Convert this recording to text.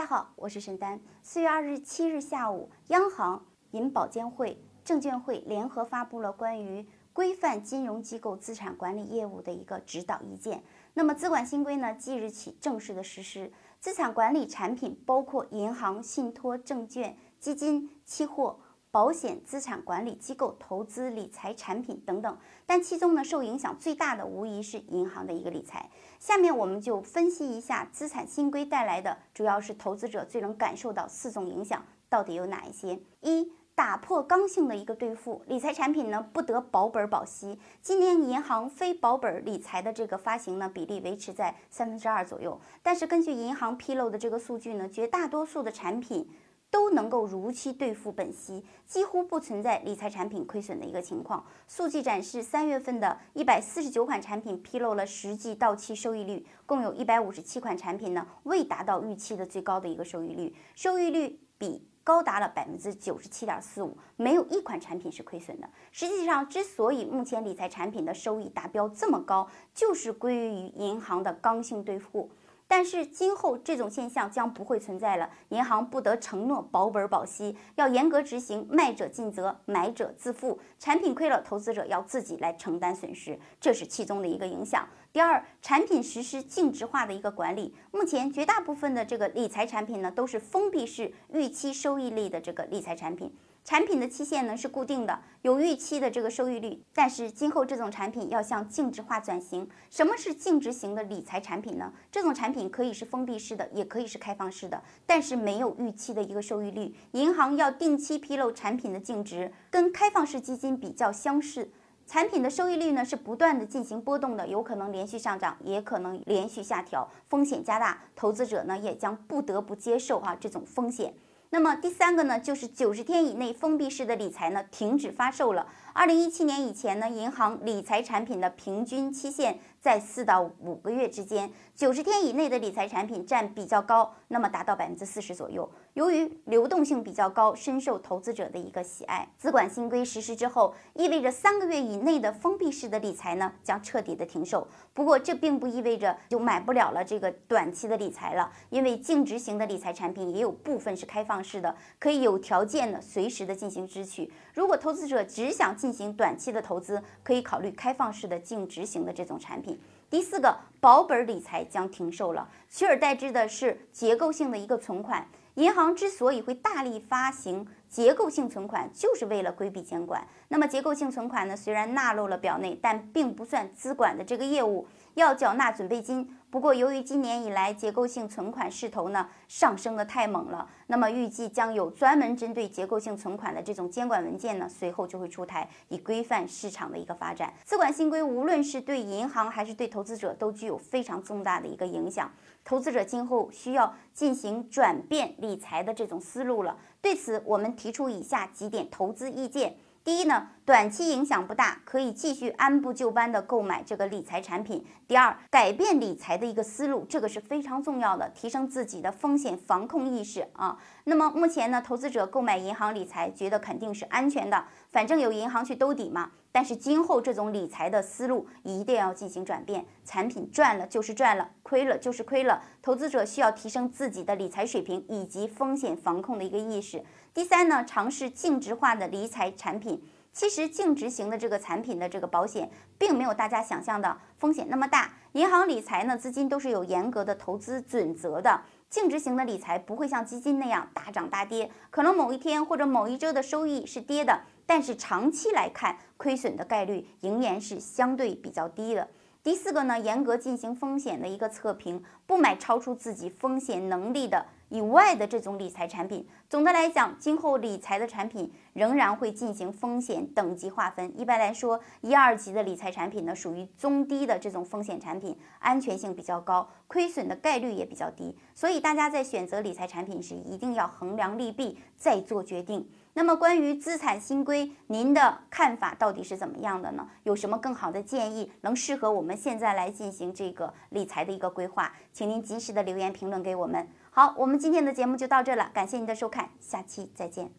大家好，我是沈丹。四月二日七日下午，央行、银保监会、证监会联合发布了关于规范金融机构资产管理业务的一个指导意见。那么，资管新规呢，即日起正式的实施。资产管理产品包括银行、信托、证券、基金、期货。保险、资产管理机构、投资理财产品等等，但其中呢，受影响最大的无疑是银行的一个理财。下面我们就分析一下资产新规带来的，主要是投资者最能感受到四种影响，到底有哪一些？一、打破刚性的一个兑付，理财产品呢不得保本保息。今年银行非保本理财的这个发行呢比例维持在三分之二左右，但是根据银行披露的这个数据呢，绝大多数的产品。都能够如期兑付本息，几乎不存在理财产品亏损的一个情况。数据展示，三月份的一百四十九款产品披露了实际到期收益率，共有一百五十七款产品呢未达到预期的最高的一个收益率，收益率比高达了百分之九十七点四五，没有一款产品是亏损的。实际上，之所以目前理财产品的收益达标这么高，就是归于银行的刚性兑付。但是今后这种现象将不会存在了，银行不得承诺保本保息，要严格执行卖者尽责，买者自负。产品亏了，投资者要自己来承担损失，这是其中的一个影响。第二，产品实施净值化的一个管理，目前绝大部分的这个理财产品呢，都是封闭式预期收益类的这个理财产品。产品的期限呢是固定的，有预期的这个收益率，但是今后这种产品要向净值化转型。什么是净值型的理财产品呢？这种产品可以是封闭式的，也可以是开放式的，但是没有预期的一个收益率。银行要定期披露产品的净值，跟开放式基金比较相似。产品的收益率呢是不断的进行波动的，有可能连续上涨，也可能连续下调，风险加大，投资者呢也将不得不接受哈这种风险。那么第三个呢，就是九十天以内封闭式的理财呢停止发售了。二零一七年以前呢，银行理财产品的平均期限在四到五个月之间，九十天以内的理财产品占比较高，那么达到百分之四十左右。由于流动性比较高，深受投资者的一个喜爱。资管新规实施之后，意味着三个月以内的封闭式的理财呢将彻底的停售。不过这并不意味着就买不了了这个短期的理财了，因为净值型的理财产品也有部分是开放式的，可以有条件的随时的进行支取。如果投资者只想进行短期的投资，可以考虑开放式的净值型的这种产品。第四个，保本理财将停售了，取而代之的是结构性的一个存款。银行之所以会大力发行结构性存款，就是为了规避监管。那么结构性存款呢，虽然纳入了表内，但并不算资管的这个业务。要缴纳准备金，不过由于今年以来结构性存款势头呢上升的太猛了，那么预计将有专门针对结构性存款的这种监管文件呢随后就会出台，以规范市场的一个发展。资管新规无论是对银行还是对投资者都具有非常重大的一个影响，投资者今后需要进行转变理财的这种思路了。对此，我们提出以下几点投资意见。第一呢，短期影响不大，可以继续按部就班的购买这个理财产品。第二，改变理财的一个思路，这个是非常重要的，提升自己的风险防控意识啊。那么目前呢，投资者购买银行理财，觉得肯定是安全的，反正有银行去兜底嘛。但是今后这种理财的思路一定要进行转变，产品赚了就是赚了，亏了就是亏了，投资者需要提升自己的理财水平以及风险防控的一个意识。第三呢，尝试净值化的理财产品。其实净值型的这个产品的这个保险，并没有大家想象的风险那么大。银行理财呢，资金都是有严格的投资准则的。净值型的理财不会像基金那样大涨大跌，可能某一天或者某一周的收益是跌的，但是长期来看，亏损的概率仍然是相对比较低的。第四个呢，严格进行风险的一个测评，不买超出自己风险能力的以外的这种理财产品。总的来讲，今后理财的产品仍然会进行风险等级划分。一般来说，一二级的理财产品呢，属于中低的这种风险产品，安全性比较高，亏损的概率也比较低。所以大家在选择理财产品时，一定要衡量利弊再做决定。那么关于资产新规，您的看法到底是怎么样的呢？有什么更好的建议，能适合我们现在来进行这个理财的一个规划？请您及时的留言评论给我们。好，我们今天的节目就到这了，感谢您的收看，下期再见。